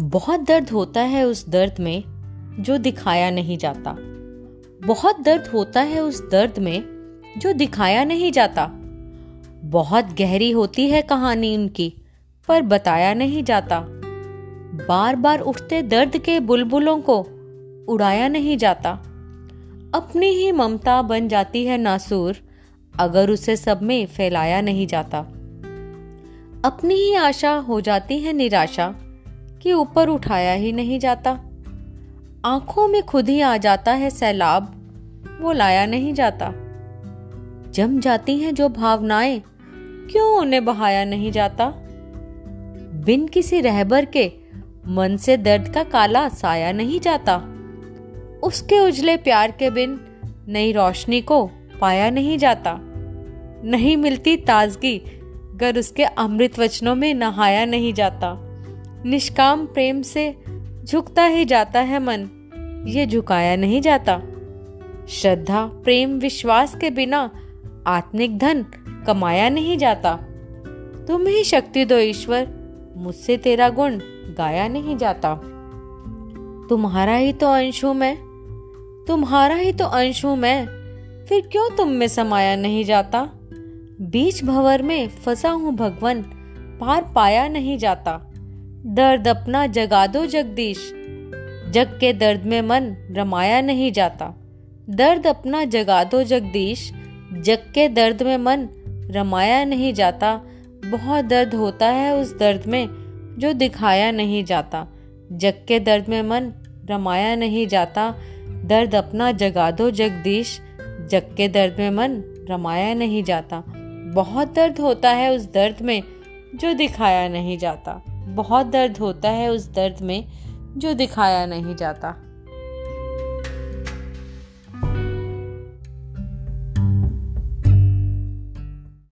बहुत दर्द होता है उस दर्द में जो दिखाया नहीं जाता। बहुत दर्द होता है उस दर्द में जो दिखाया नहीं जाता। बहुत गहरी होती है कहानी उनकी, पर बताया नहीं जाता। बार बार उठते दर्द के बुलबुलों को उड़ाया नहीं जाता। अपनी ही ममता बन जाती है नासूर, अगर उसे सब में फैलाया नहीं जाता। अपनी ही आशा हो जाती है निराशा। कि ऊपर उठाया ही नहीं जाता। आँखों में खुद ही आ जाता है सैलाब, वो लाया नहीं जाता। जम जाती हैं जो भावनाएँ, क्यों उन्हें बहाया नहीं जाता? बिन किसी रहबर के मन से दर्द का काला साया नहीं जाता। उसके उजले प्यार के बिन नई रोशनी को पाया नहीं जाता। नहीं मिलती ताजगी, गर उसके अमृत वचनों में नहाया नहीं जाता। निष्काम प्रेम से झुकता ही जाता है मन। ये झुकाया नहीं जाता। श्रद्धा, प्रेम, विश्वास के बिना आत्मिक धन कमाया नहीं जाता। तुम ही शक्ति दो ईश्वर, मुझसे तेरा गुण गाया नहीं जाता। तुम्हारा ही तो अंश हूँ मैं, तुम्हारा ही तो अंश हूँ मैं, फिर क्यों तुम में समाया नहीं जाता? बीच भवर में फंसा हूँ भगवन, पार पाया नहीं जाता। दर्द अपना जगा दो जगदीश। जग के दर्द में मन रमाया नहीं जाता। दर्द अपना जगा दो जगदीश। जग के दर्द में मन रमाया नहीं जाता। बहुत दर्द होता है उस दर्द में जो दिखाया नहीं जाता। जग के दर्द में मन रमाया नहीं जाता। दर्द अपना जगा दो जगदीश। जग के दर्द में मन रमाया नहीं जाता। बहुत दर्द होता है उस दर्द में जो दिखाया नहीं जाता। बहुत दर्द होता है उस दर्द में जो दिखाया नहीं जाता।